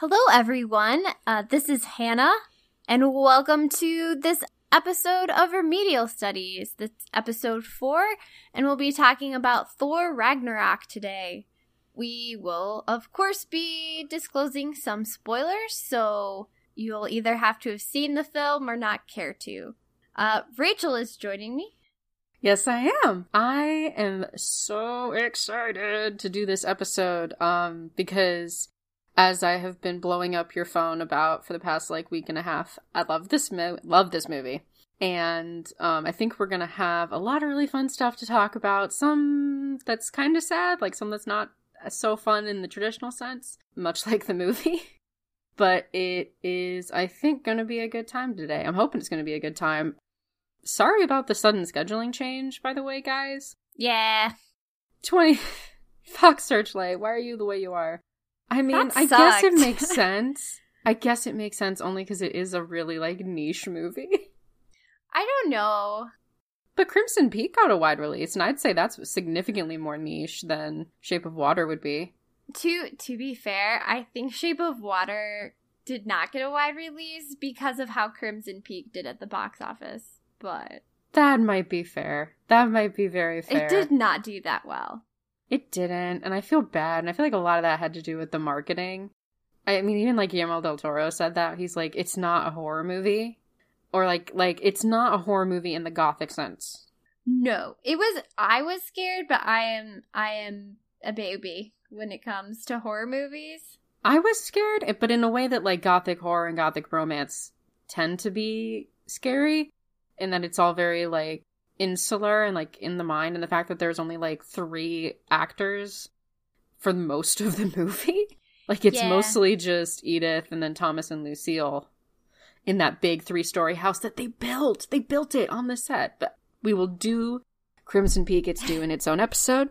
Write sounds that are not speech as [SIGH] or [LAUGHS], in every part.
Hello, everyone. Uh, this is Hannah, and welcome to this episode of Remedial Studies. This episode four, and we'll be talking about Thor Ragnarok today. We will, of course, be disclosing some spoilers, so you'll either have to have seen the film or not care to. Uh, Rachel is joining me. Yes, I am. I am so excited to do this episode um because as I have been blowing up your phone about for the past like week and a half, I love this mo- love this movie. And um I think we're going to have a lot of really fun stuff to talk about. Some that's kind of sad, like some that's not so fun in the traditional sense, much [LAUGHS] like the movie. but it is I think going to be a good time today. I'm hoping it's going to be a good time. Sorry about the sudden scheduling change, by the way, guys. Yeah. 20 [LAUGHS] Fox Searchlight, why are you the way you are? I mean, I guess it makes sense. I guess it makes sense only because it is a really like niche movie. [LAUGHS] I don't know. But Crimson Peak got a wide release, and I'd say that's significantly more niche than Shape of Water would be. To to be fair, I think Shape of Water did not get a wide release because of how Crimson Peak did at the box office. But That might be fair. That might be very fair. it did not do that well. It didn't, and I feel bad, and I feel like a lot of that had to do with the marketing. I mean, even like Guillermo del Toro said that he's like, it's not a horror movie, or like, like it's not a horror movie in the gothic sense. No, it was. I was scared, but I am. I am a baby when it comes to horror movies. I was scared, eh, but in a way that like gothic horror and gothic romance tend to be scary, in that it's all very like insular and like in the mind, and the fact that there's only like three actors for most of the [LAUGHS] movie. Like it's Yeah. mostly just Edith and then Thomas and Lucille in that big three story house that they built. They built it on the set. But we will do Crimson Peak its due in its own episode.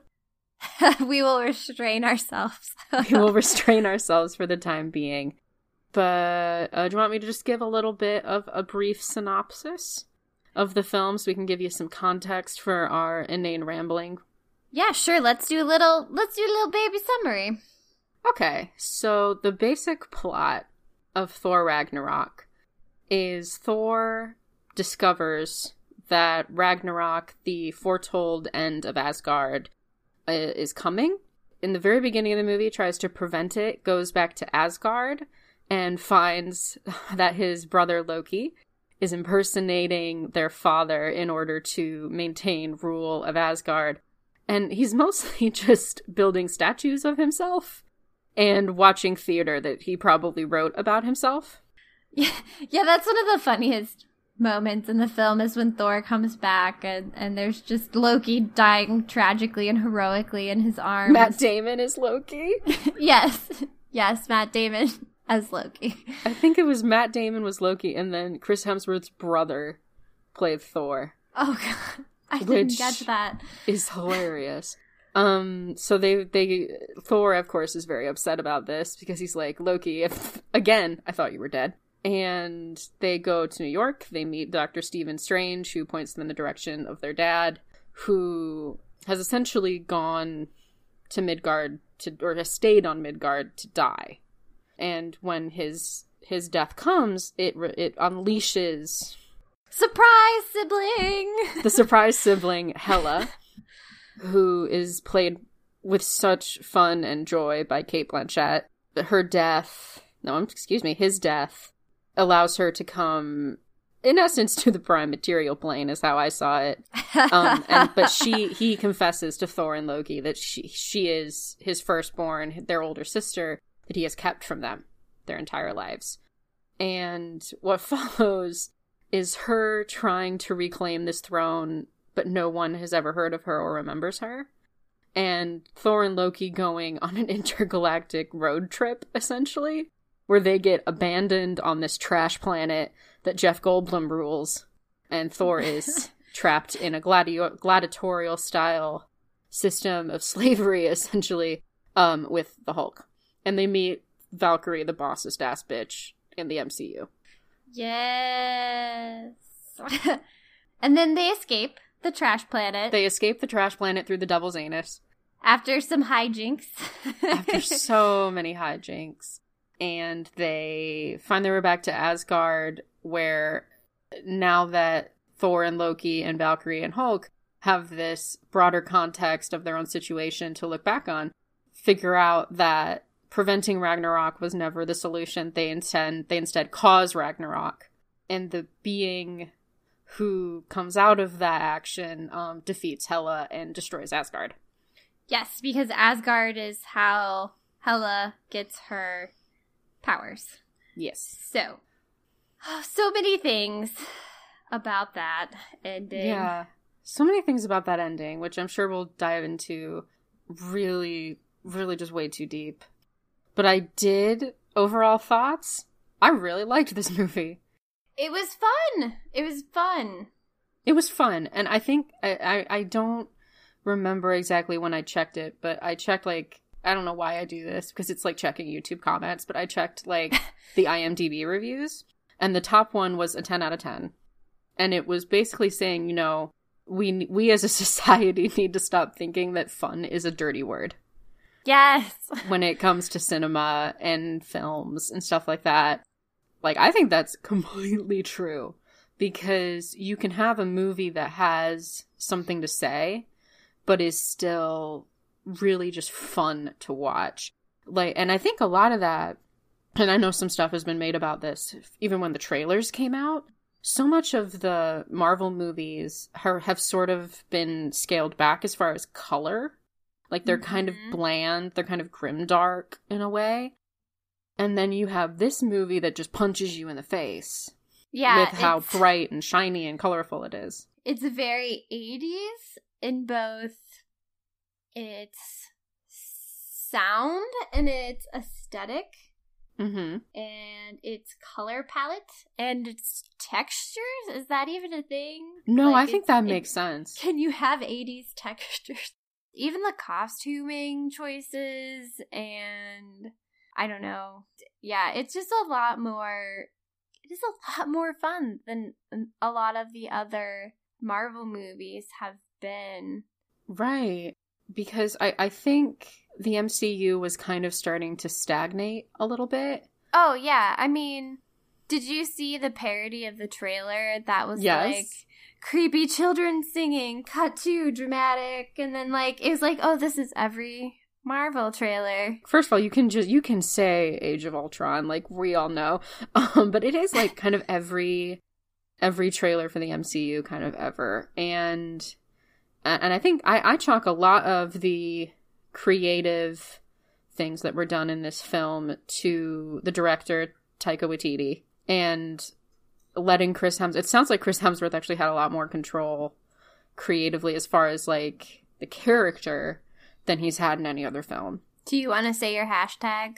[LAUGHS] we will restrain ourselves. [LAUGHS] we will restrain ourselves for the time being. But uh, do you want me to just give a little bit of a brief synopsis of the film so we can give you some context for our inane rambling? yeah, sure. Let's do a little. Let's do a little baby summary. Okay, so the basic plot of Thor Ragnarok is Thor discovers that Ragnarok, the foretold end of Asgard, uh, is coming. In the very beginning of the movie, tries to prevent it, goes back to Asgard, and finds [LAUGHS] that his brother Loki is impersonating their father in order to maintain rule of Asgard. And he's [LAUGHS] mostly just building statues of himself and watching theater that he probably wrote about himself. Yeah, yeah. That's one of the funniest moments in the film is when Thor comes back and and there's just Loki dying tragically and heroically in his arms. Matt Damon is Loki. [LAUGHS] yes, yes, Matt Damon as Loki. [LAUGHS] I think it was Matt Damon was Loki, and then Chris Hemsworth's brother played Thor. Oh god, I didn't get that. Is hilarious. Um, so they they Thor, of course, is very upset about this because he's like Loki. If again, I thought you were dead. And they go to New York. They meet Doctor Stephen Strange, who points them in the direction of their dad, who has essentially gone to Midgard to or has stayed on Midgard to die. And when his his death comes, it it unleashes Surprise, sibling. [LAUGHS] the surprise sibling Hela, [LAUGHS] who is played with such fun and joy by Cate Blanchett. Her death, no, excuse me, his death allows her to come, in essence, to the prime material plane, is how I saw it. Um, and but she, he confesses to Thor and Loki that she, she is his firstborn, their older sister, that he has kept from them their entire lives. And what [LAUGHS] follows is her trying to reclaim this throne, but no one has ever heard of her or remembers her. And Thor and Loki going on an [LAUGHS] intergalactic road trip, essentially, where they get abandoned on this trash planet that Jeff Goldblum rules. And Thor [LAUGHS] is trapped in a gladio- gladiatorial style system of slavery, essentially, um, with the Hulk. And they meet Valkyrie, the bossest ass bitch in the MCU. yes. [LAUGHS] and then they escape the trash planet They escape the trash planet through the Devil's Anus after some hijinks. [LAUGHS] after so many hijinks. and they find their way back to Asgard, where now that Thor and Loki and Valkyrie and Hulk have this broader context of their own situation to look back on, figure out that preventing Ragnarok was never the solution. They instead they instead cause Ragnarok, and the being who comes out of that action um, defeats Hela and destroys Asgard. Yes, because Asgard is how Hela gets her powers. Yes. So, oh, so many things about that ending. Yeah. So many things about that ending, which I'm sure we'll dive into really, really just way too deep. But I did, overall thoughts, I really liked this movie. It was fun. It was fun. It was fun. And I think, I, I, I don't remember exactly when I checked it, but I checked like I don't know why I do this because it's like checking YouTube comments, but I checked like [LAUGHS] the IMDb reviews and the top one was a 10 out of 10. And it was basically saying, you know, we we as a [LAUGHS] society need to stop thinking that fun is a dirty word. Yes. when it comes to cinema and films and stuff like that. Like I think that's completely true because you can have a movie that has something to say but is still really just fun to watch. Like, and I think a lot of that, and I know some stuff has been made about this, even when the trailers came out. So much of the Marvel movies have sort of been scaled back as far as color. Like they're mm-hmm. kind of mm-hmm. bland, they're kind of grim dark in a way. And then you have this movie that just punches you in the face. Yeah. With how bright and shiny and colorful it is. It's very 80s in both its sound and its aesthetic mm-hmm. and its color palette and its textures. Is that even a thing? No, like I think that makes sense. Can you have 80s textures? Even the costuming choices and I don't know. Yeah, it's just a lot more it is a lot more fun than a lot of the other Marvel movies have been. Right. Because I, I think the MCU was kind of starting to stagnate a little bit. Oh, yeah. I mean, did you see the parody of the trailer that was yes. like creepy children singing, cut to dramatic, and then like it was like, oh, this is every Marvel trailer. First of all, you can just you can say Age of Ultron, like we all know, [LAUGHS] um, but it is like kind of every every trailer for the MCU kind of ever. And and I think I, I chalk a lot of the creative things that were done in this film to the director Taika Waititi and letting Chris Hemsworth. It sounds like Chris Hemsworth actually had a lot more control creatively as far as like the character than he's had in any other film. Do you want to say your hashtag?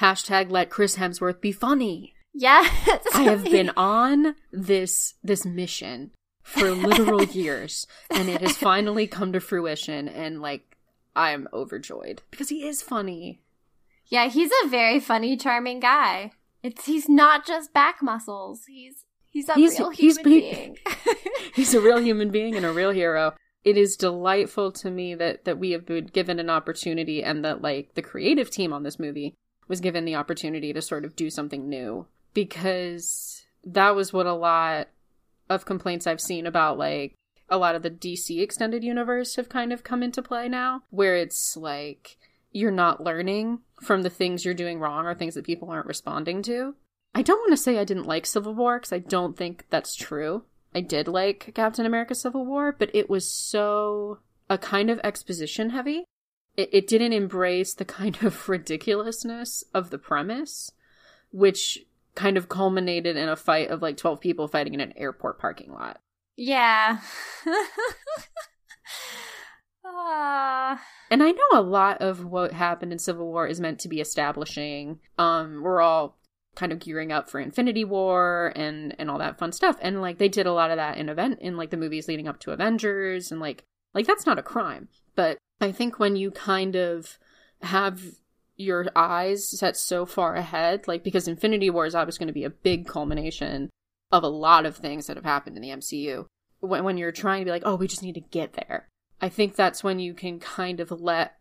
Hashtag let Chris Hemsworth be funny. Yes. [LAUGHS] I have been on this this mission for literal [LAUGHS] years and it has finally come to fruition and like I am overjoyed because he is funny. Yeah, he's a very funny, charming guy. It's he's not just back muscles. He's he's a he's, real human being. [LAUGHS] [LAUGHS] he's a real human being and a real hero. It is delightful to me that that we have been given an opportunity and that like the creative team on this movie was given the opportunity to sort of do something new because that was what a lot of complaints I've seen about like a lot of the DC extended universe have kind of come into play now, where it's like you're not learning from the things you're doing wrong or things that people aren't responding to. I don't want to say I didn't like Civil War because I don't think that's true. I did like Captain America Civil War, but it was so a kind of exposition heavy. It, it didn't embrace the kind of [LAUGHS] ridiculousness of the premise, which kind of culminated in a fight of like 12 people fighting in an airport parking lot. Yeah. uh... [LAUGHS] And I know a lot of what happened in Civil War is meant to be establishing. Um, we're all kind of gearing up for Infinity War and and all that fun stuff. And like they did a lot of that in event in like the movies leading up to Avengers and like like that's not a crime. But I think when you kind of have your eyes set so far ahead, like because Infinity War is obviously going to be a big culmination of a lot of things that have happened in the MCU. When, when you're trying to be like, oh, we just need to get there, I think that's when you can kind of let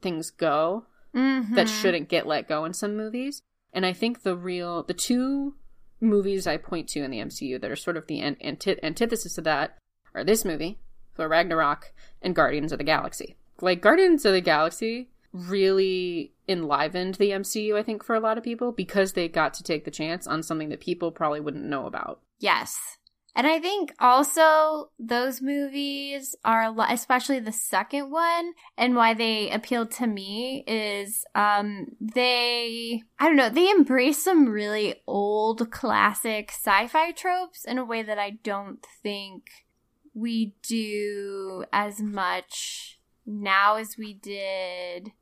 things go mm-hmm. that shouldn't get let go in some movies. And I think the real, the two movies I point to in the MCU that are sort of the anti- antithesis of that are this movie, Thor Ragnarok, and Guardians of the Galaxy. Like, Guardians of the Galaxy really enlivened the MCU, I think, for a lot of people because they got to take the chance on something that people probably wouldn't know about. Yes. And I think also those movies are, a lot, especially the second one, and why they appealed to me is um, they, I don't know, they embrace some really old classic sci fi tropes in a way that I don't think we do as much now as we did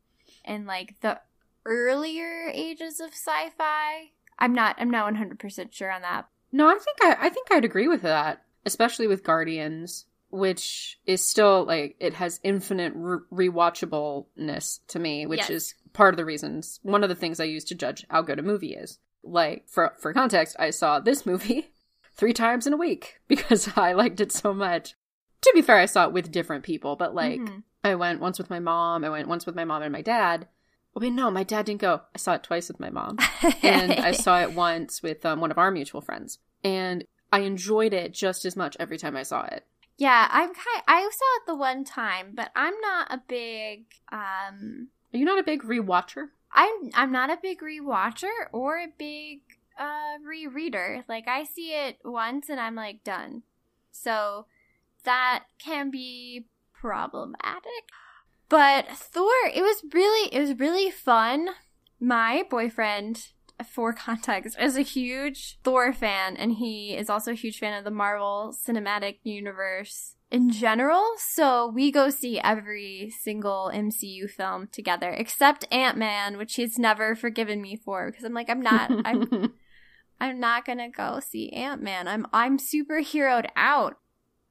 in like the earlier ages of sci-fi. I'm not I'm not 100% sure on that. No, I think I I think I'd agree with that, especially with Guardians, which is still like it has infinite re- rewatchableness to me, which yes. is part of the reasons one of the things I use to judge how good a movie is. Like for for context, I saw this movie [LAUGHS] 3 times in a week [LAUGHS] because I liked it so much. To be fair, I saw it with different people, but like mm-hmm. I went once with my mom, I went once with my mom and my dad I mean, no, my dad didn't go. I saw it twice with my mom, and I saw it [LAUGHS] once with um, one of our mutual friends, and I enjoyed it just as much every time I saw it. Yeah, I'm kind. I saw it the one time, but I'm not a big. um Are you not a big rewatcher? I'm. I'm not a big rewatcher or a big uh rereader. Like I see it once and I'm like done. So that can be problematic. But Thor, it was really, it was really fun. My boyfriend, for context, is a huge Thor fan, and he is also a huge fan of the Marvel Cinematic Universe in general. So we go see every single MCU film together, except Ant Man, which he's never forgiven me for because I'm like, I'm not, [LAUGHS] I'm, I'm not gonna go see Ant Man. I'm, I'm superheroed out.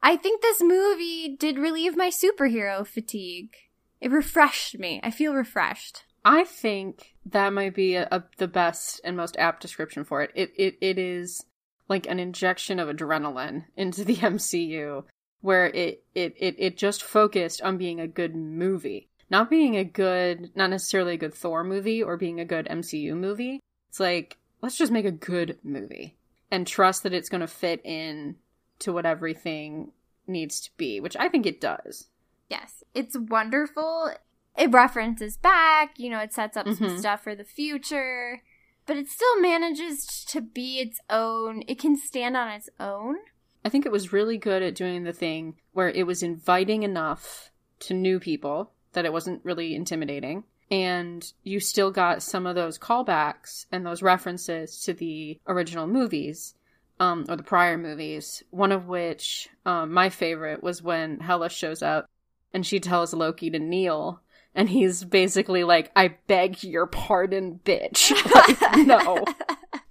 I think this movie did relieve my superhero fatigue. It refreshed me. I feel refreshed. I think that might be a, a, the best and most apt description for it. It it it is like an injection of adrenaline into the [LAUGHS] MCU where it it it, it just focused on being a good movie. Not being a good not necessarily a good Thor movie or being a good MCU movie. It's like let's just make a good movie and trust that it's going to fit in to what everything needs to be, which I think it does. Yes, it's wonderful. It references back, you know, it sets up mm-hmm. some stuff for the future, but it still manages to be its own. It can stand on its own. I think it was really good at doing the thing where it was inviting enough to new people that it wasn't really intimidating. And you still got some of those callbacks and those references to the original movies, um, or the prior movies. One of which, um, my favorite, was when Hela shows up and she tells Loki to kneel. And he's basically like, I beg your pardon, bitch. [LAUGHS] like, no. [LAUGHS]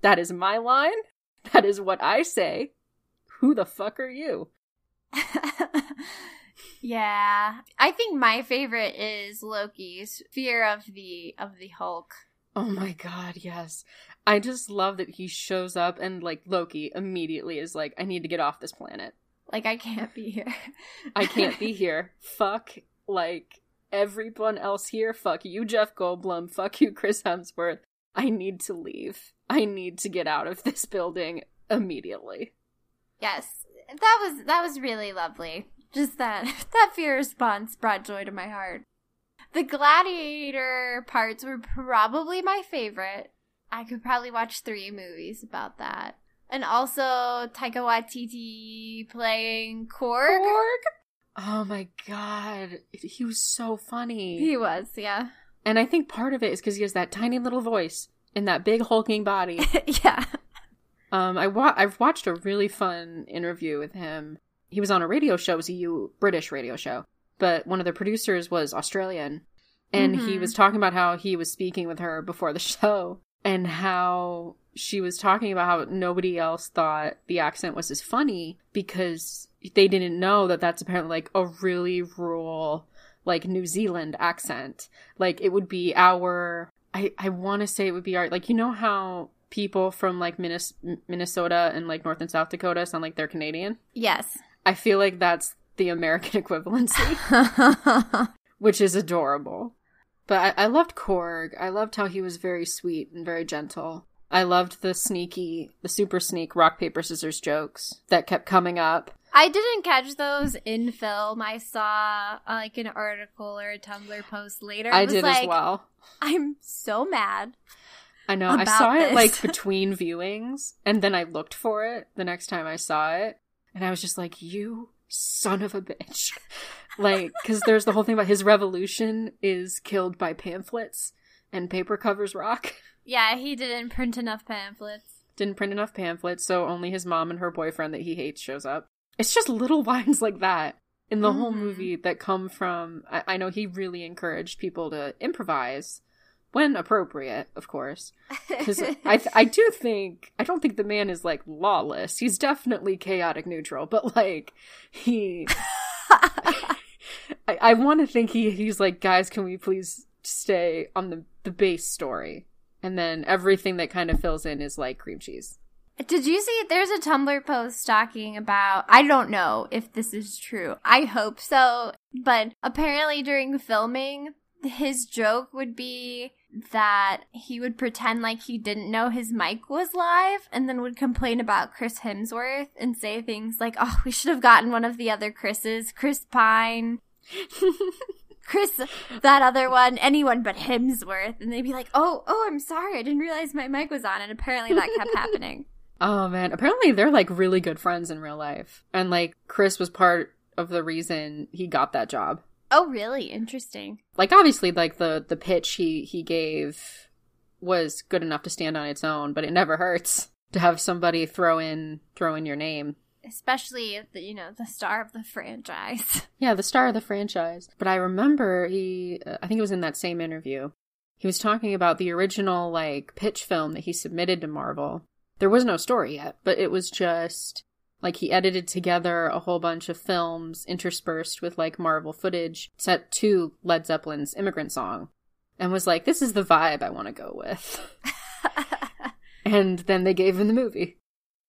That is my line. That is what I say. Who the fuck are you? [LAUGHS] yeah. I think my favorite is Loki's fear of the of the Hulk. Oh my god, yes. I just love that he shows up and like Loki immediately is like, I need to get off this planet. Like I can't be here. I can't be [LAUGHS] here. Fuck like everyone else here. Fuck you, Jeff Goldblum. Fuck you, Chris Hemsworth. I need to leave. I need to get out of this building immediately. Yes. That was that was really lovely. Just that [LAUGHS] that fear response brought joy to my heart. The gladiator parts were probably my favorite. I could probably watch 3 movies about that. And also Taika Waititi playing Korg. Korg? Oh my god. He was so funny. He was, yeah. And I think part of it is because he has that tiny little voice and that big hulking body. [LAUGHS] yeah. Um, I wa- I've watched a really fun interview with him. He was on a radio show, it was a U- British radio show, but one of the producers was Australian, and mm-hmm. he was talking about how he was speaking with her before the [LAUGHS] show and how she was talking about how nobody else thought the accent was as funny because they didn't know that that's apparently like a really rural like New Zealand accent. Like it would be our I I want to say it would be our like you know how people from like Minnes- Minnesota and like North and South Dakota sound like they're Canadian? Yes. I feel like that's the American [LAUGHS] equivalency. [LAUGHS] which is adorable. But I, I loved Korg. I loved how he was very sweet and very gentle. I loved the sneaky, the super sneak rock, paper, scissors jokes that kept coming up. I didn't catch those in film. I saw uh, like an article or a Tumblr post later. It I did like, as well. I'm so mad. I know. I saw it like [LAUGHS] between viewings, and then I looked for it the next time I saw it, and I was just like, "You son of a bitch!" [LAUGHS] like, because there's the whole thing about his revolution is killed by pamphlets and paper covers rock. [LAUGHS] Yeah, he didn't print enough pamphlets. Didn't print enough pamphlets, so only his mom and her boyfriend that he hates shows up. It's just little [LAUGHS] lines like that in the whole Mhm. movie that come from. I, I know he really encouraged people to improvise when appropriate, of course. because I th- I do [LAUGHS] think I don't think the man is like lawless. He's definitely chaotic neutral, but like he, [LAUGHS] I, I want to think he he's like guys, can we please stay on the the base story, and then everything that kind of fills in is like cream cheese. Did you see there's a Tumblr post talking about I don't know if this is true. I hope so, but apparently during filming his joke would be that he would pretend like he didn't know his mic was live and then would complain about Chris Hemsworth and say things like, "Oh, we should have gotten one of the other Chris's, Chris Pine, [LAUGHS] Chris, that other one, anyone but Hemsworth." And they'd be like, "Oh, oh, I'm sorry. I didn't realize my mic was on." And apparently that kept [LAUGHS] happening. Oh man, apparently they're like really good friends in real life, and like Chris was part of the reason he got that job. Oh, really? Interesting. like obviously like the the pitch he he gave was good enough to stand on its own but it never hurts to have somebody throw in throw in your name Especially the you know the star of the franchise. [LAUGHS] yeah the star of the franchise but i remember he uh, i think it was in that same interview he was talking about the original like pitch film that he submitted to marvel there was no story yet but it was just like he edited together a whole bunch of films interspersed with like Marvel footage set to Led Zeppelin's Immigrant Song and was like, this is the vibe I want to go with. [LAUGHS] and then they gave him the movie.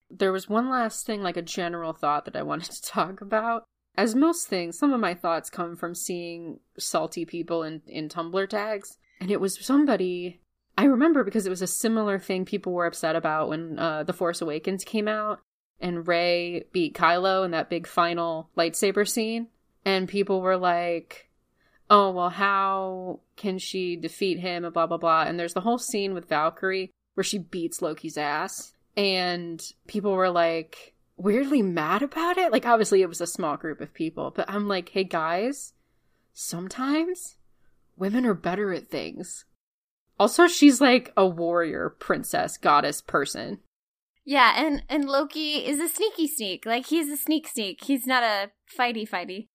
There was one last thing, like a general thought that I wanted to talk about. As most things, some of my thoughts come from seeing salty people in, in Tumblr tags. And it was somebody I remember because it was a similar thing people were upset about when uh, The Force Awakens came out and Ray beat Kylo in that big final lightsaber scene. And people were like, oh, well, how can she defeat him and blah, blah, blah. And there's the whole scene with Valkyrie where she beats Loki's ass. And people were like, weirdly mad about it. Like, obviously, it was a small group of people, but I'm like, hey, guys, sometimes women are better at things. Also, she's like a warrior, princess, goddess person. yeah, and and Loki is a sneaky sneak. Like he's a sneak sneak. He's not a fighty fighty.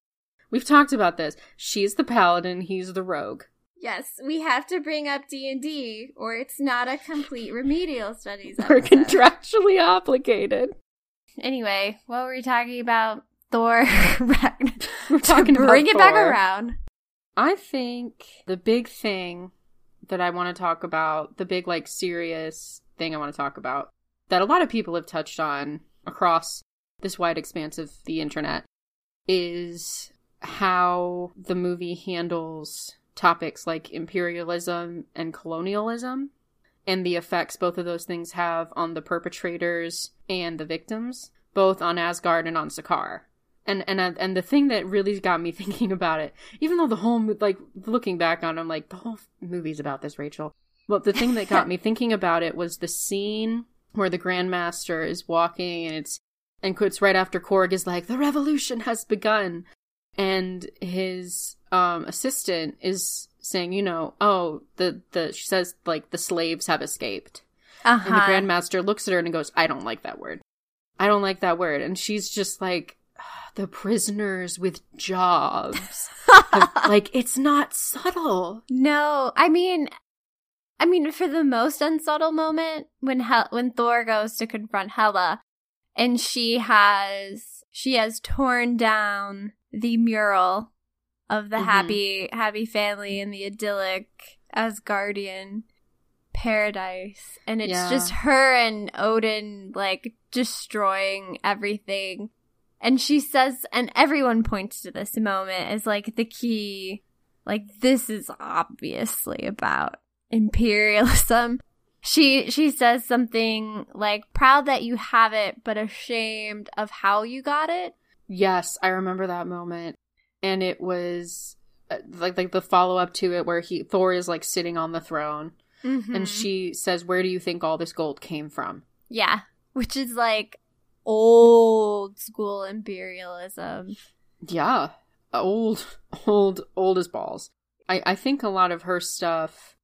We've talked about this. She's the paladin, he's the rogue. Yes, we have to bring up D and D, or it's not a complete remedial studies. We're contractually obligated. Anyway, what were we talking about? Thor [LAUGHS] [LAUGHS] We're talking to bring it back around. I think the big thing that I want to talk about, the big, like, serious thing I want to talk about, that a lot of people have touched on across this wide expanse of the internet, is how the movie handles topics like imperialism and colonialism and the effects both of those things have on the perpetrators and the victims, both on Asgard and on Sakaar. And and uh, and the thing that really got me [LAUGHS] thinking about it, even though the whole like looking back on, it, I'm like the whole movie's about this, Rachel. But the thing that got me [LAUGHS] thinking about it was the scene where the Grandmaster is walking, and it's and it's right after Korg is like, "The revolution has begun," and his um assistant is saying, you know, oh, the the she says like the slaves have escaped. Uh And the Grandmaster looks at her and goes, I don't like that word. I don't like that word. And she's just like, "Ah, the prisoners with jobs. [LAUGHS] like, it's not subtle. No, I mean, I mean, for the most unsubtle moment, when Hel- when Thor goes to confront Hela, and she has she has torn down the mural of the Mhm. happy happy family in the idyllic Asgardian paradise, and it's Yeah. just her and Odin like destroying everything. And she says, and everyone points to this moment as like the key Like this is obviously about imperialism. [LAUGHS] She she says something like proud that you have it but ashamed of how you got it. Yes, I remember that moment. And it was uh, like like the follow up to it where he Thor is like sitting on the throne Mm-hmm. and she says, "Where do you think all this gold came from?" Yeah, which is like old school imperialism. Yeah, old, old, old as balls. I I think a lot of her stuff,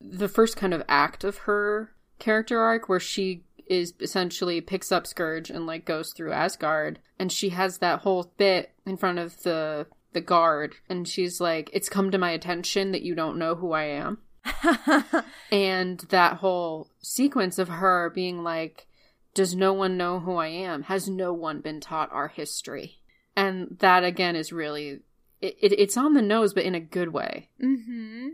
the first kind of act of her character arc, where she is essentially picks up Skurge and like goes through Asgard, and she has that whole bit in front of the the guard, and she's like, "It's come to my attention that you don't know who I am." [LAUGHS] and that whole sequence of her being like does no one know who i am? has no one been taught our history. And that again is really it, it, it's on the nose but in a good way. Hmm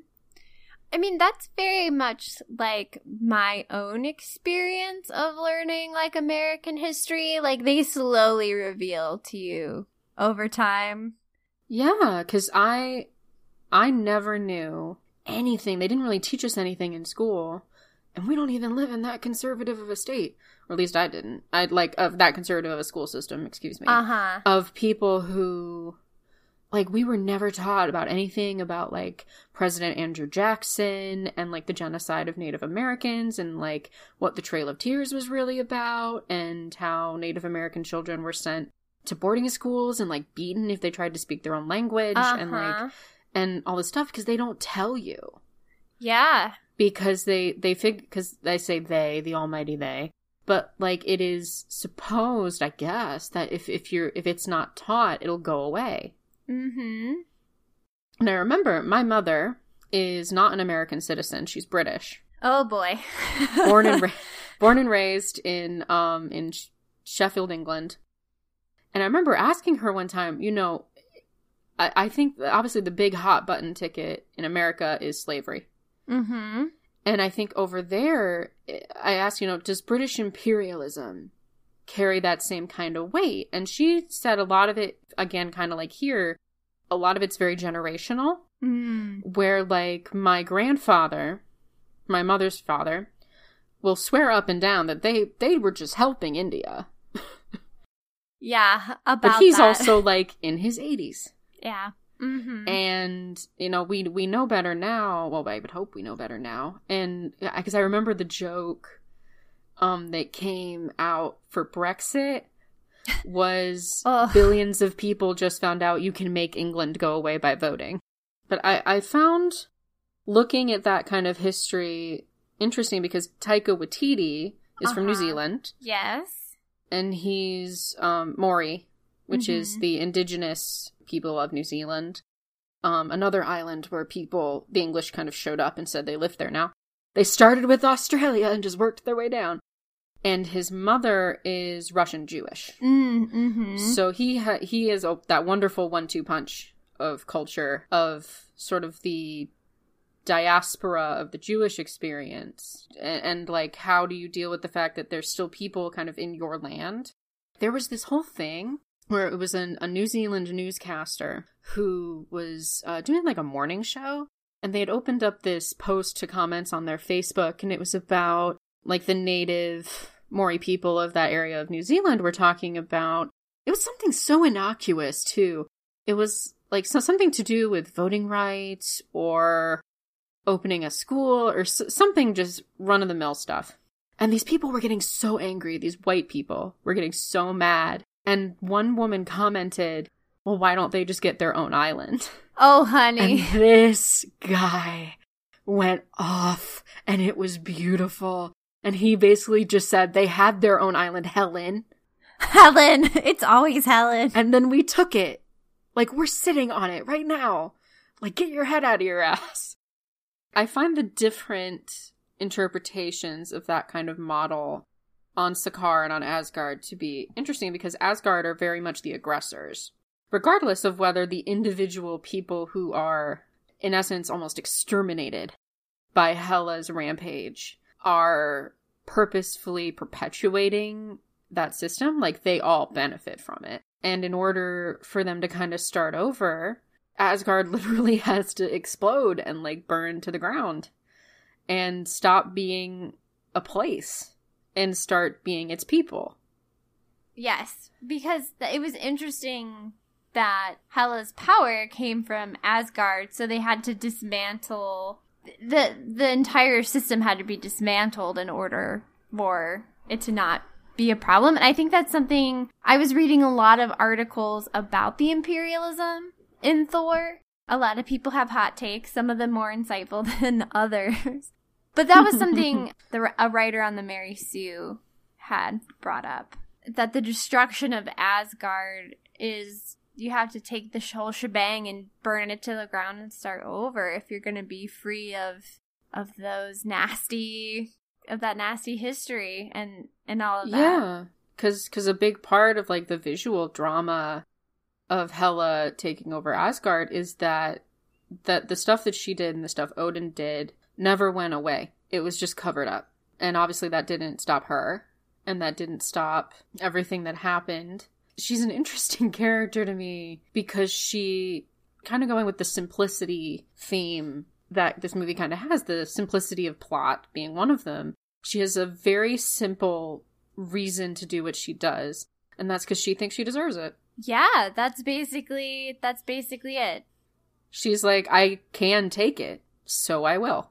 I mean, that's very much like my own experience of learning like American history. Like they slowly reveal to you over time. yeah because i i never knew anything they didn't really teach us anything in school and we don't even live in that conservative of a state or at least i didn't i'd like of that conservative of a school system excuse me Uh huh. of people who like we were never taught about anything about like president andrew jackson and like the genocide of native americans and like what the trail of tears was really about and how native american children were sent to boarding schools and like beaten if they tried to speak their own language and like Uh-huh. and all this stuff because they don't tell you Yeah. because they they fig because they say they the almighty they but like it is supposed i guess that if if you're if it's not taught it'll go away Mm-hmm. Now remember my mother is not an american citizen she's british Oh boy. [LAUGHS] born and [LAUGHS] ra- born and raised in um in sheffield england and i remember asking her one time you know I, I think obviously the big hot button ticket in america is slavery mm-hmm. And I think over there, I asked, you know, does British imperialism carry that same kind of weight? And she said a lot of it, again, kind of like here, a lot of it's very generational, Mm. where like my grandfather, my mother's father, will swear up and down that they they were just helping India. [LAUGHS] Yeah. About But he's that. also [LAUGHS] like in his 80s. Yeah. Mm-hmm. and you know we we know better now well i would hope we know better now and because i remember the joke um that came out for brexit [LAUGHS] was billions of people just found out you can make england go away by voting but i i found looking at that kind of history interesting because taika waititi is from new Uh-huh. zealand yes. and he's um Maori, which is Mhm. the indigenous people of New Zealand. Um, another island where people, the English kind of showed up and said they lived there now. They started with Australia and just worked their way down. And his mother is Russian Jewish. Mm, mm-hmm. So he ha- he is a- that wonderful one-two punch of culture of sort of the diaspora of the Jewish experience and, and like how do you deal with the fact that there's still people kind of in your land? There was this whole thing where it was an, a New Zealand newscaster who was uh, doing like a morning show and they had opened up this post to comments on their Facebook and it was about like the native Maori people of that area of New Zealand were talking about it was something so innocuous too. It was like so something to do with voting rights or opening a school or s- something just run of the mill stuff. And these people were getting so angry. These white people were getting so mad. And one woman commented, "Well, why don't they just get their own island?" oh, honey. And this guy went off and it was beautiful. And he basically just said they had their own island, Helen, Helen. [LAUGHS] It's always Helen. and then we took it. Like we're sitting on it right now. Like get your head out of your ass. I find the different interpretations of that kind of model on Sakaar and on Asgard to be interesting because Asgard are very much the aggressors. Regardless of whether the individual people who are, in essence, almost exterminated by Hela's rampage are purposefully perpetuating that system, like they all benefit from it. And in order for them to kind of start over, Asgard [LAUGHS] literally has to explode and like burn to the ground and stop being a place and start being its people. Yes, because it was interesting that Hela's power came from Asgard, so they had to dismantle the the entire system had to be dismantled in order for it to not be a problem. And I think that's something I was reading a lot of articles about the imperialism in Thor. A lot of people have hot takes, some of them more insightful [LAUGHS] than others. But that was something [LAUGHS] the, a writer on the Mary Sue had brought up that the destruction of Asgard is you have to take the whole shebang and burn it to the ground and start over if you're going to be free of of those nasty of that nasty history and and all of that. Yeah, because because a big part of like the visual drama of Hela taking over Asgard is that that the stuff that she did and the stuff Odin did never went away. It was just covered up, and obviously that didn't stop her, and that didn't stop everything that happened. She's an interesting [LAUGHS] character to me because she kind of going with the simplicity theme that this movie kind of has the simplicity of plot being one of them she has a very simple reason to do what she does, and that's because she thinks she deserves it. Yeah, that's basically that's basically it. She's like, I can take it, so I will.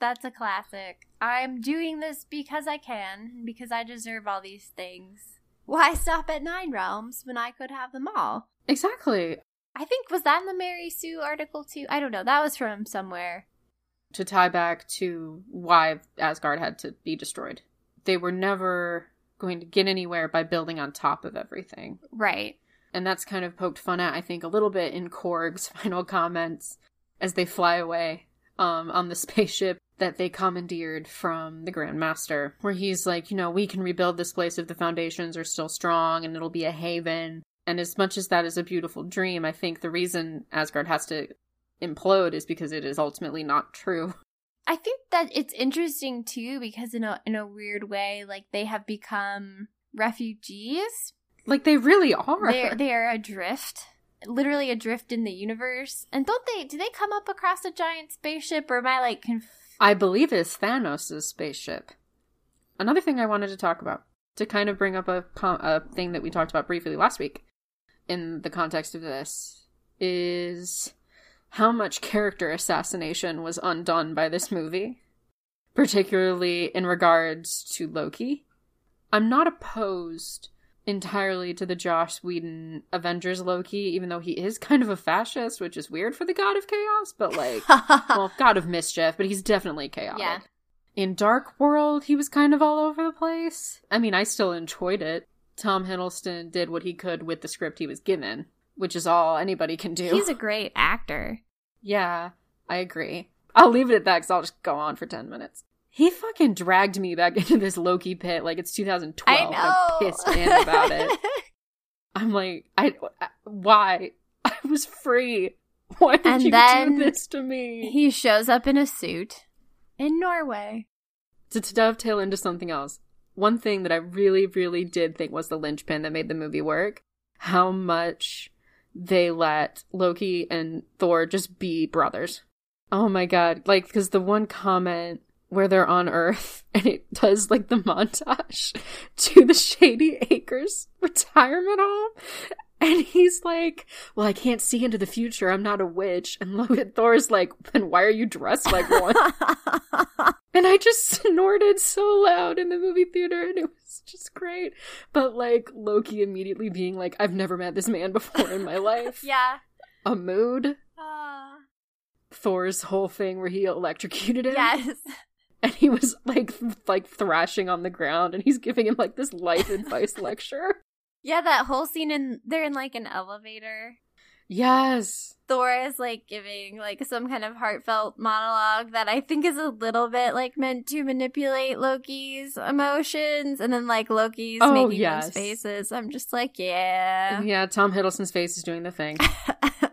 That's a classic. I'm doing this because I can, because I deserve all these things. Why stop at nine realms when I could have them all? Exactly. I think was that in the Mary Sue article too? I don't know. That was from somewhere to tie back to why Asgard had to be destroyed. They were never going to get anywhere by building on top of everything. Right. And that's kind of poked fun at, I think, a little bit in Korg's [LAUGHS] final comments as they fly away um, on the spaceship that they commandeered from the Grand Master, where he's like, you know, we can rebuild this place if the foundations are still strong and it'll be a haven. And as much as that is a beautiful dream, I think the reason Asgard has to implode is because it is ultimately not true. [LAUGHS] I think that it's interesting too because in a in a weird way, like they have become refugees. Like they really are. They're they're adrift. Literally adrift in the universe. And don't they do they come up across a giant spaceship or am I like conf- I believe it's Thanos' spaceship. Another thing I wanted to talk about to kind of bring up a a thing that we talked about briefly last week in the context of this is how much character assassination was undone by this movie, particularly in regards to Loki. I'm not opposed entirely to the Joss Whedon Avengers Loki, even though he is kind of a fascist, which is weird for the god of chaos, but like, [LAUGHS] well, god of mischief, but he's definitely chaotic. Yeah. In Dark World, he was kind of all over the place. I mean, I still enjoyed it. Tom Hiddleston did what he could with the script he was given, which is all anybody can do. He's a great actor. [LAUGHS] Yeah, I agree. I'll leave it at that because I'll just go on for 10 minutes. He fucking dragged me back [LAUGHS] into this Loki pit like it's 2012. I am pissed in about it. [LAUGHS] I'm like, I why? [LAUGHS] I was free. Why did and you do this to me? He shows up in a suit in Norway. To, to dovetail into something else, one thing that I really, really did think was the linchpin that made the movie work how much they let Loki and Thor just be brothers. Oh my god. Like, because the one comment where they're on Earth [LAUGHS] and it does like the montage [LAUGHS] to the Shady Acres retirement home. And he's like, Well, I can't see into the future. I'm not a witch. And Loki, [LAUGHS] Thor's like, Then why are you dressed like one? and I just snorted so loud in the movie theater and it was just great. But like Loki immediately being like, I've never met this man before in my life. yeah. A mood. Uh... Thor's whole thing where he electrocuted him. Yes. And he was like th- like thrashing on the ground and he's giving him like this life advice [LAUGHS] lecture. Yeah, that whole scene in they're in like an elevator. Yes. Thor is like giving like some kind of heartfelt monologue that I think is a little bit like meant to manipulate Loki's emotions and then like Loki's oh, making yes. those faces. I'm just like, yeah. Yeah, Tom Hiddleston's face is doing the thing.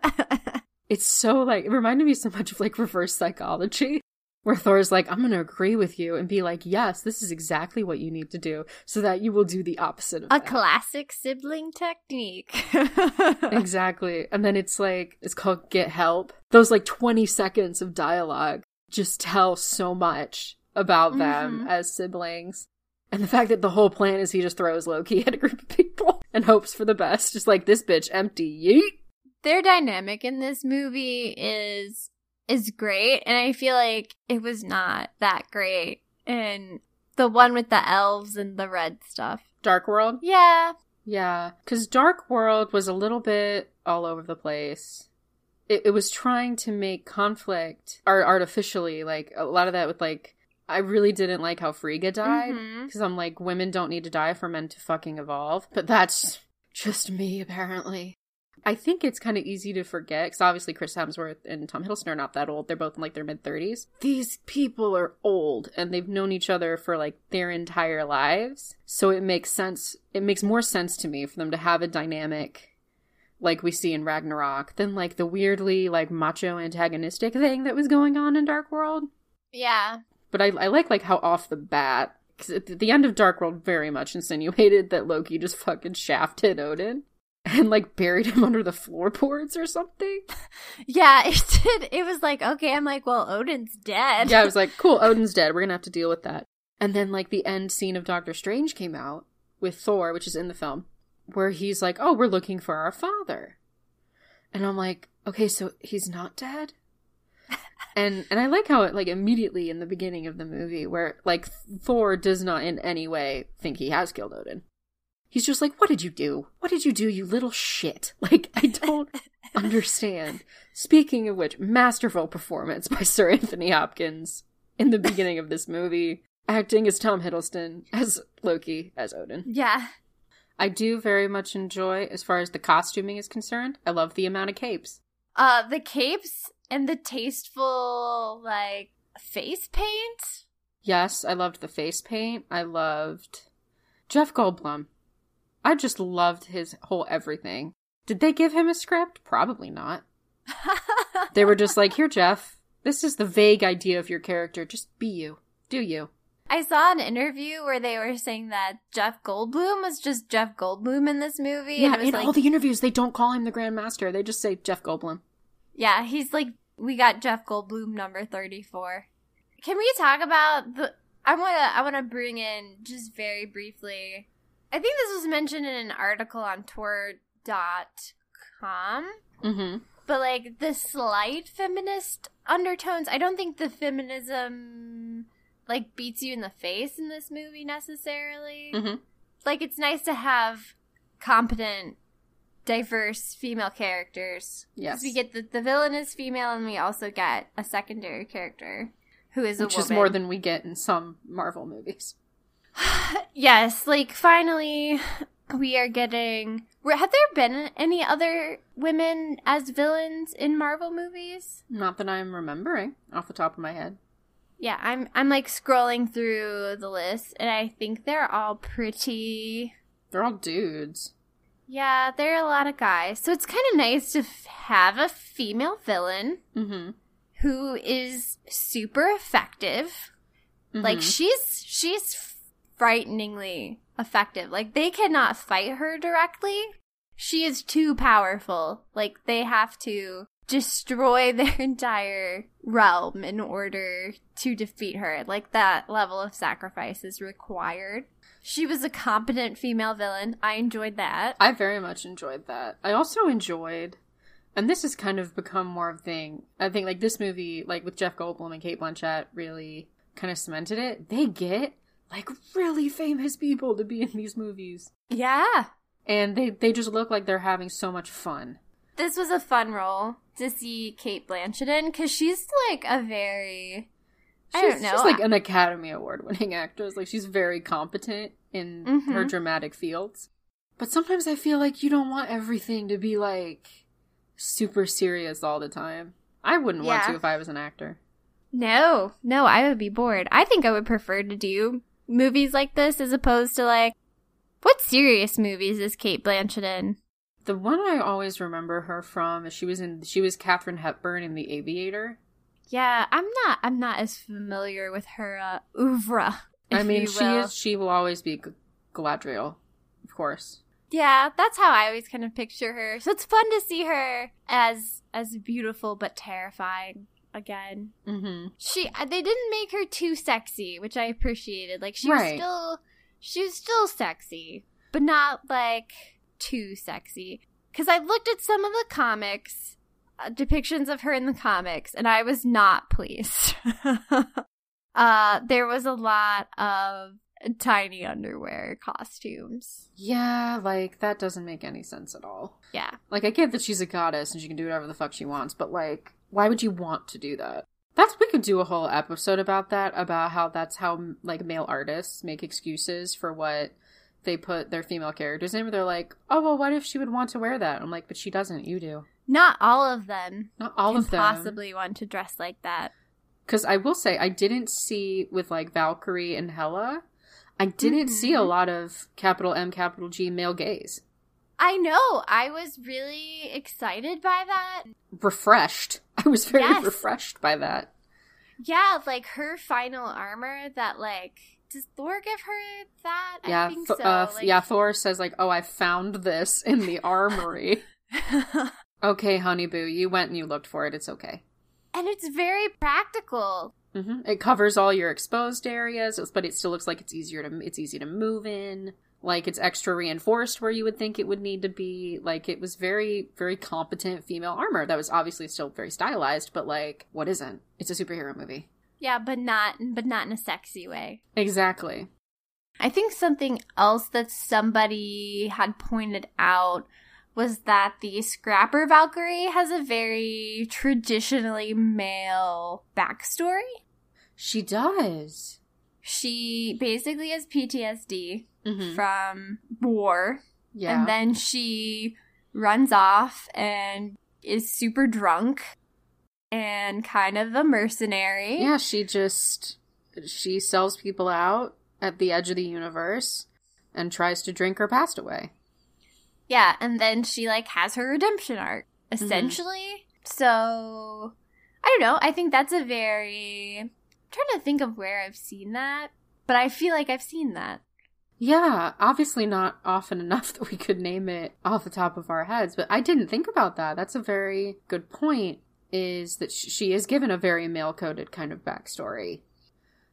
[LAUGHS] it's so like it reminded me so much of like reverse psychology. Where Thor's like, I'm going to agree with you and be like, yes, this is exactly what you need to do so that you will do the opposite of A that. classic sibling technique. [LAUGHS] exactly. And then it's like, it's called Get Help. Those like 20 seconds of dialogue just tell so much about them Mhm. as siblings. And the fact that the whole plan is he just throws Loki at a group of people [LAUGHS] and hopes for the best. Just like, this bitch empty, yeet. Their dynamic in this movie is is great, and I feel like it was not that great And the one with the elves and the red stuff. Dark World? Yeah, Yeah, because Dark World was a little bit all over the place. It, it was trying to make conflict art artificially, like a lot of that with like. I really didn't like how Frigga died mm-hmm. because I'm like, women don't need to die for men to fucking evolve. But that's just me, apparently. I think it's kind of easy to forget because obviously Chris Hemsworth and Tom Hiddleston are not that old. They're both in like their mid 30s. These people are old and they've known each other for like their entire lives. So it makes sense. It makes more sense to me for them to have a dynamic like we see in Ragnarok than like the weirdly like macho antagonistic thing that was going on in Dark World. yeah. But I, I like like how off the bat, because the end of Dark World very much insinuated that Loki just fucking shafted Odin and like buried him under the floorboards or something. Yeah, [LAUGHS] it did. It was like, okay, I'm like, well, Odin's dead. yeah, I was [LAUGHS] like, cool, Odin's dead. We're gonna have to deal with that. And then like the end scene of Doctor Strange came out with Thor, which is in the film, where he's like, oh, we're looking for our father, and I'm like, okay, so he's not dead. [LAUGHS] and and I like how it like immediately in the beginning of the movie where like Thor does not in any way think he has killed Odin. He's just like, "What did you do? What did you do, you little shit?" [LAUGHS] Like I don't [LAUGHS] understand. Speaking of which, masterful performance by Sir Anthony Hopkins in the beginning of this movie, acting as Tom Hiddleston as Loki as Odin. Yeah. I do very much enjoy as far as the costuming is concerned. I love the amount of capes. Uh, the capes and the tasteful, like, face paint. Yes, I loved the face paint. I loved Jeff Goldblum. I just loved his whole everything. Did they give him a script? Probably not. [LAUGHS] They were just like, here, Jeff, this is the vague idea of your character. Just be you. Do you. I saw an interview where they were saying that Jeff Goldblum was just Jeff Goldblum in this movie. Yeah, in like, all the interviews, they don't call him the Grand Master. They just say Jeff Goldblum. yeah, he's like, we got Jeff Goldblum number 34. Can we talk about the, I want to, I want to bring in just very briefly, I think this was mentioned in an article on Tor.com. Mm-hmm. but like the slight feminist undertones i don't think the feminism like beats you in the face in this movie necessarily Mm-hmm. like it's nice to have competent diverse female characters. Yes. we get the, the villain is female and we also get a secondary character who is Which is woman. more than we get in some Marvel movies. Yes like finally we are getting have there been any other women as villains in marvel movies Not that I'm remembering off the top of my head. Yeah, I'm I'm like scrolling through the list and I think they're all pretty They're all dudes. Yeah, there are a lot of guys. So it's kind of nice to f- have a female villain Mm-hmm. who is super effective. Like she's she's frighteningly effective. Like they cannot fight her directly. She is too powerful. Like they have to destroy [LAUGHS] their entire realm in order to defeat her. Like that level of sacrifice is required. She was a competent female villain. I enjoyed that. I very much enjoyed that. I also enjoyed, and this has kind of become more of a thing. I think like this movie, like with Jeff Goldblum and Cate Blanchett, really kind of cemented it. They get like really famous people to be in these movies, Yeah. and they they just look like they're having so much fun. This was a fun role to see Cate Blanchett in because she's like a very I She's, don't know. She's like an Academy Award winning actress. Like she's very competent in Mhm. her dramatic fields. But sometimes I feel like you don't want everything to be like super serious all the time. I wouldn't want to if I was an actor. No, no, I would be bored. I think I would prefer to do movies like this as opposed to like what serious movies is Cate Blanchett in? The one I always remember her from is she was in she was Katharine Hepburn in The Aviator. Yeah, I'm not. I'm not as familiar with her uh, oeuvre. I mean, she is. She will always be Galadriel, of course. Yeah, that's how I always kind of picture her. So it's fun to see her as as beautiful but terrifying again. Mm-hmm. She uh, they didn't make her too sexy, which I appreciated. Like she Right. was still she was still sexy, but not like too sexy. Cuz I looked at some of the comics uh, depictions of her in the comics and I was not pleased. [LAUGHS] uh there was a lot of tiny underwear costumes. Yeah, like that doesn't make any sense at all. Yeah. Like I get that she's a goddess and she can do whatever the fuck she wants, but like, why would you want to do that? That's we could do a whole episode about that, about how that's how like male artists make excuses for what they put their female characters in. Where they're like, oh well, what if she would want to wear that? I'm like, but she doesn't. You do. Not all of them Not all of them. possibly want to dress like that. Because I will say, I didn't see with like Valkyrie and Hela, I didn't see a Mhm. lot of capital M, capital G male gaze. I know. I was really excited by that. Refreshed. I was very Yes. refreshed by that. Yeah, like her final armor that like does Thor give her that? Yeah, I think Th- so. uh, like- yeah. Thor says like, "Oh, I found this in the armory." [LAUGHS] okay, honey boo, you went and you looked for it. It's okay. and it's very practical. Hmm It covers all your exposed areas, but it still looks like it's easier to it's easy to move in. Like it's extra reinforced where you would think it would need to be. Like it was very very competent female armor that was obviously still very stylized, but like what isn't? It's a superhero movie. Yeah, but not but not in a sexy way. Exactly. I think something else that somebody had pointed out was that the Scrapper Valkyrie has a very traditionally male backstory. She does. She basically has PTSD hmm from war, Yeah. and then she runs off and is super drunk and kind of a mercenary. Yeah, she just she sells people out at the edge of the universe and tries to drink her past away. Yeah, and then she like has her redemption arc Mm-hmm. essentially. So I don't know. I think that's a very I'm trying to think of where I've seen that, but I feel like I've seen that. Yeah, obviously not often [LAUGHS] enough that we could name it off the top of our heads, but I didn't think about that. That's a very good point. Is that she is given a very male coded kind of backstory.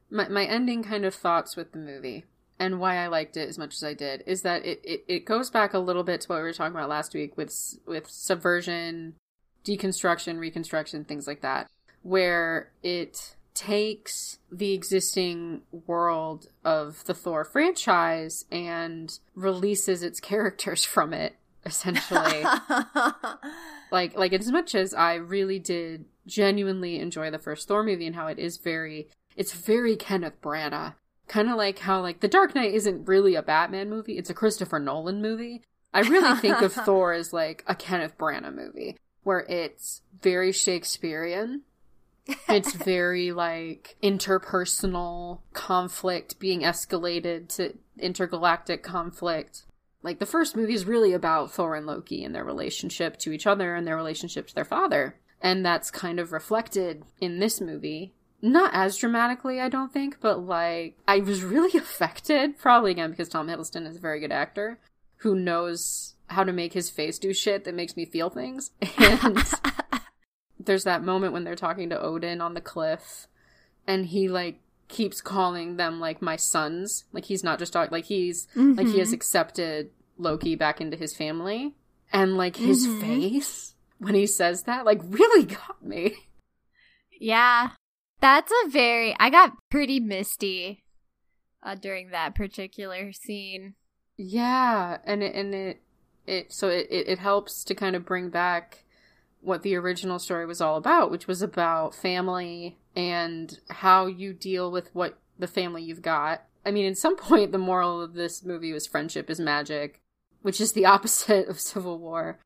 My my ending kind of thoughts with the movie and why I liked it as much as I did is that it, it, it goes back a little bit to what we were talking about last week with with subversion, deconstruction, reconstruction, things like that, where it takes the existing world of the Thor franchise and releases its characters from it essentially [LAUGHS] like like as much as I really did genuinely enjoy the first Thor movie and how it is very it's very Kenneth Branagh. Kind of like how like The Dark Knight isn't really a Batman movie, it's a Christopher Nolan movie. I really think of [LAUGHS] Thor as like a Kenneth Branagh movie where it's very Shakespearean. It's [LAUGHS] very like interpersonal conflict being escalated to intergalactic conflict. Like the first movie is really about Thor and Loki and their relationship to each other and their relationship to their father. And that's kind of reflected in this movie. Not as dramatically, I don't think, but like I was really [LAUGHS] affected, probably again because Tom Hiddleston is a very good actor who knows how to make his face do shit that makes me feel things. [LAUGHS] And [LAUGHS] there's that moment when they're talking to Odin on the cliff and he like keeps calling them like my sons. Like he's not just talking like he's like he has accepted Loki back into his family. And like his Mhm. face when he says that like really got me. Yeah. That's a very I got pretty misty uh, during that particular scene. Yeah, and it and it it so it, it it helps to kind of bring back what the original story was all about, which was about family and how you deal with what the family you've got. I mean, at some [LAUGHS] point, the moral of this movie was friendship is magic, which is the [LAUGHS] opposite of Civil War.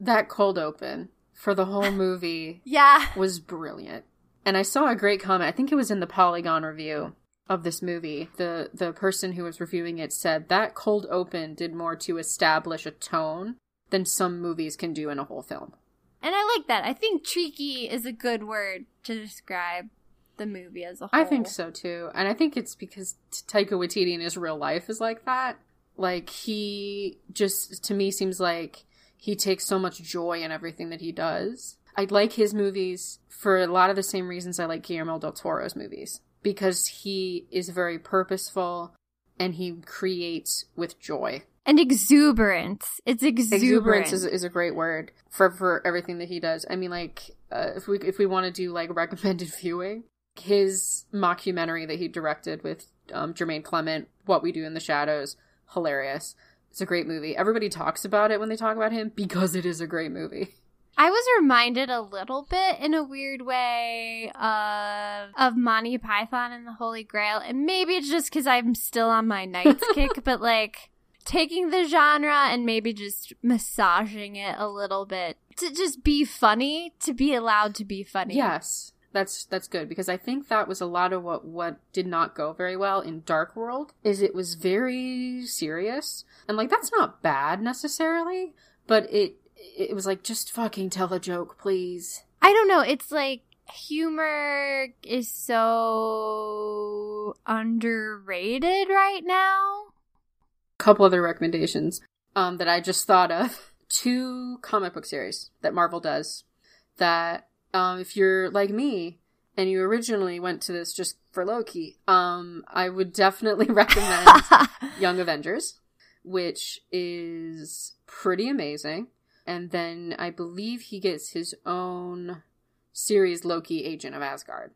That cold open for the whole [LAUGHS] movie Yeah. was brilliant. And I saw a great comment. I think it was in the Polygon review of this movie. The the person who was reviewing it said that cold open did more to establish a tone than some movies can do in a whole film. And I like that. I think tricky is a good word to describe the movie as a whole. I think so too. And I think it's because Taika Waititi in his real life is like that. Like he just to me seems like he takes so much joy in everything that he does. I like his movies for a lot of the same reasons I like Guillermo del Toro's movies because he is very purposeful and he creates with joy. And exuberance. It's exuberant. Exuberance is, is a great word for for everything that he does. I mean, like uh, if we if we want to do like [LAUGHS] recommended viewing, his mockumentary that he directed with um, Jermaine Clement, "What We Do in the Shadows," hilarious. It's a great movie. Everybody talks about it when they talk about him because it is a great movie. [LAUGHS] I was reminded a little bit in a weird way of of Monty Python and the Holy Grail, and maybe it's just because I'm still on my Knights [LAUGHS] kick, but like taking the genre and maybe just massaging it a little bit to just be funny, to be allowed to be funny. Yes, that's that's good because I think that was a lot of what what did not go very well in Dark World is it was very serious and like that's not bad necessarily, but it it was like just fucking tell a joke, please. I don't know. It's like humor is so underrated right now. Couple other recommendations um, that I just thought of. [LAUGHS] Two comic book series that Marvel does that um, if you're like me and you originally went to this just for Loki, um, I would definitely [LAUGHS] recommend [LAUGHS] Young Avengers, which is pretty amazing. And then I believe he gets his own series Loki Agent of Asgard,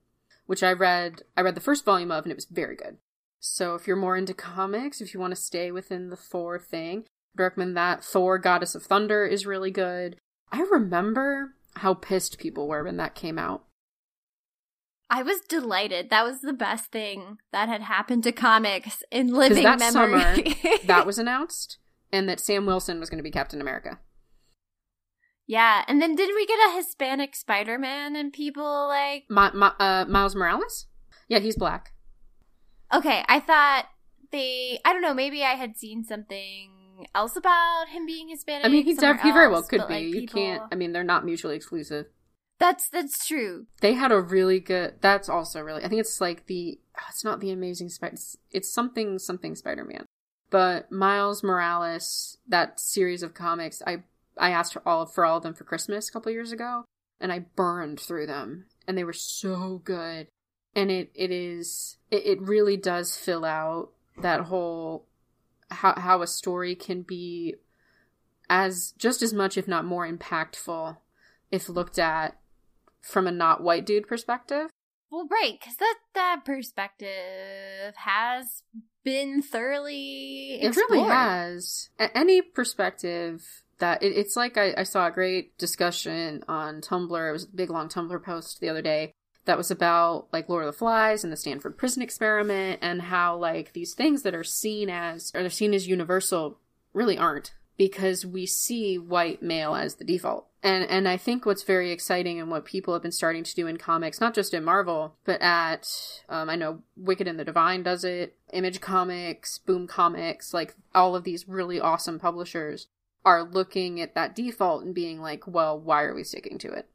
which I read I read the first volume of and it was very good. So if you're more into comics, if you want to stay within the Thor thing, I'd recommend that. Thor Goddess of Thunder is really good. I remember how pissed people were when that came out. I was delighted. That was the best thing that had happened to comics in living that memory. summer that [LAUGHS] was announced and that Sam Wilson was going to be Captain America. Yeah, and then did we get a Hispanic Spider-Man and people like My, my, uh, Miles Morales? Yeah, he's black. Okay, I thought they I don't know, maybe I had seen something else about him being Hispanic. I mean, he, somewhere def- he very well could but, be. like, you people- can't. I mean, they're not mutually exclusive. That's that's true. They had a really good. That's also really. I think it's like the. oh, It's not the Amazing Spider. It's, it's something something Spider Man. But Miles Morales, that series of comics, I I asked for all for all of them for Christmas a couple years ago, and I burned through them, and they were so good. And it it is it, it really does fill out that whole how how a story can be as just as much if not more impactful if looked at from a not white dude perspective. Well, right, because that that perspective has been thoroughly It really has. Any perspective that it, it's like I, I saw a great discussion on Tumblr. It was a big long Tumblr post the other day that was about like Lord of the Flies and the Stanford prison experiment and how like these things that are seen as or they're seen as universal really aren't because we see white male as the default. And and I think what's very exciting and what people have been starting to do in comics, not just in Marvel, but at um, I know Wicked and the Divine does it, Image Comics, Boom Comics, like all of these really awesome publishers are looking at that default and being like, well, why are we sticking to it?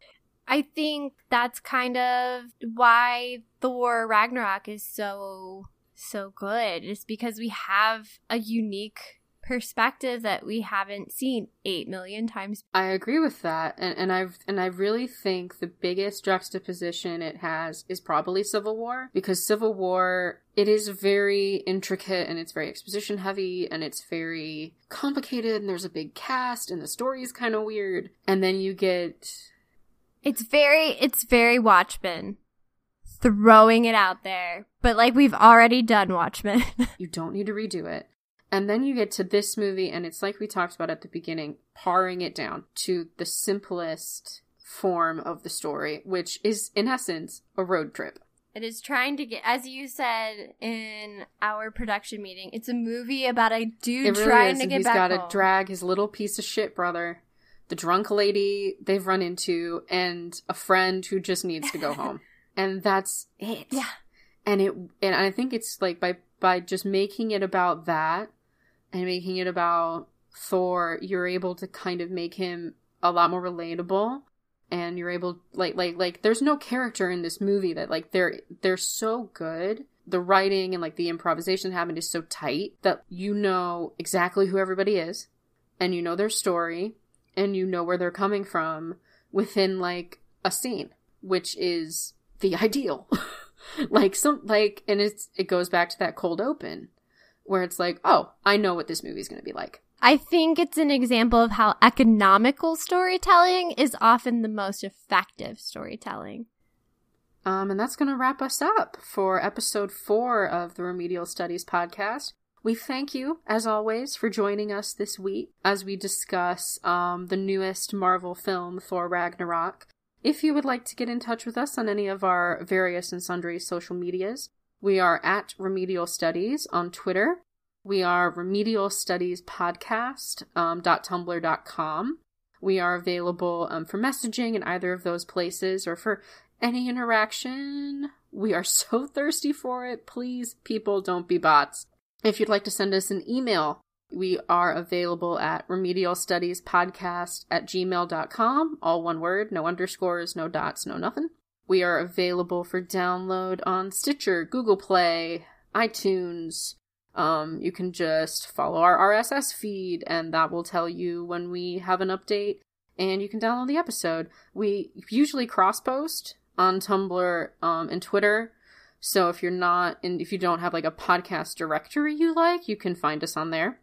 I think that's kind of why Thor Ragnarok is so so good. Is because we have a unique perspective that we haven't seen 8 million times. I agree with that, and and I and I really think the biggest juxtaposition it has is probably Civil War because Civil War it is very intricate and it's very exposition heavy and it's very complicated and there's a big cast and the story is kind of weird, and then you get It's very it's very Watchmen. Throwing it out there. But like we've already done Watchmen. [LAUGHS] you don't need to redo it. And then you get to this movie, and it's like we talked about at the beginning, paring it down to the simplest form of the story, which is, in essence, a road trip. It is trying to get, as you said in our production meeting, it's a movie about a dude really trying is. to get he's back He's got to drag his little piece of shit brother, the drunk lady they've run into, and a friend who just needs to go [LAUGHS] home. And that's it. Yeah. And it, and I think it's like by by just making it about that, and making it about Thor, you're able to kind of make him a lot more relatable and you're able like like like there's no character in this movie that like they're they're so good. The writing and like the improvisation happened is so tight that you know exactly who everybody is and you know their story and you know where they're coming from within like a scene which is the [LAUGHS] ideal. Like some like and it's it goes back to that cold open where it's like oh i know what this movie's going to be like I think it's an example of how economical storytelling is often the most effective storytelling. Um, and that's going to wrap us up for episode four of the Remedial Studies podcast. We thank you, as always, for joining us this week as we discuss um, the newest Marvel film, Thor Ragnarok. If you would like to get in touch with us on any of our various and sundry social medias, we are at Remedial Studies on Twitter, we are Remedial Studies Podcast um. We are available um, for messaging in either of those places or for any interaction. We are [LAUGHS] so thirsty for it. Please, people, don't be bots. If you'd like to send us an email, we are available at remedialstudiespodcast at gmail.com. All one word, no underscores, no dots, no nothing. We are available for download on Stitcher, Google Play, iTunes, um, you can just follow our RSS feed, and that will tell you when we have an update, and you can download the episode. We usually cross post on Tumblr um, and Twitter. So if you're not, and if you don't have like a podcast directory you like, you can find us on there.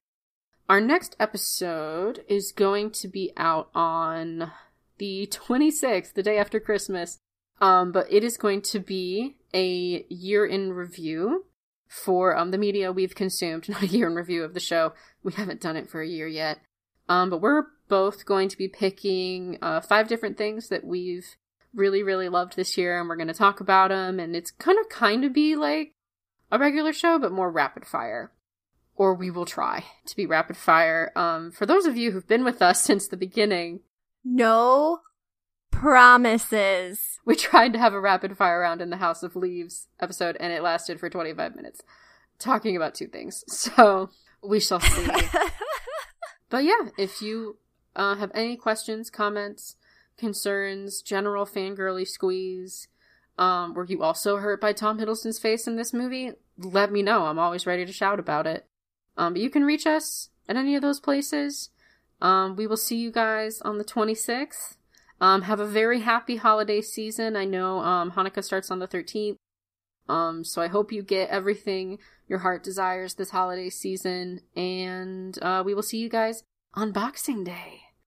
Our next episode is going to be out on the 26th, the day after Christmas. Um, but it is going to be a year in review for um, the media we've consumed, [LAUGHS] not a year in review of the show. We haven't done it for a year yet. Um, but we're both going to be picking uh, five different things that we've really, really loved this year, and we're going to talk about them. And it's kind of kind of be like a regular show, but more rapid fire. Or we will try to be rapid fire. Um, for those of you who've been with us [LAUGHS] since the beginning, no promises. We tried to have a rapid fire round in the House of Leaves episode, and it lasted for 25 minutes, talking about two things. [LAUGHS] So we shall see. [LAUGHS] but yeah, if you uh, have any questions, comments, concerns, general fangirly squeeze, um, were you also hurt by Tom Hiddleston's face in this movie? Let me know. I'm always ready to shout about it. Um, but you can reach us at any of those places. Um, we will see you guys on the 26th. Um, have a very happy holiday season. I know um, Hanukkah starts on the 13th. Um, so I hope you get everything your heart desires this holiday season. And uh, we will see you guys on Boxing Day.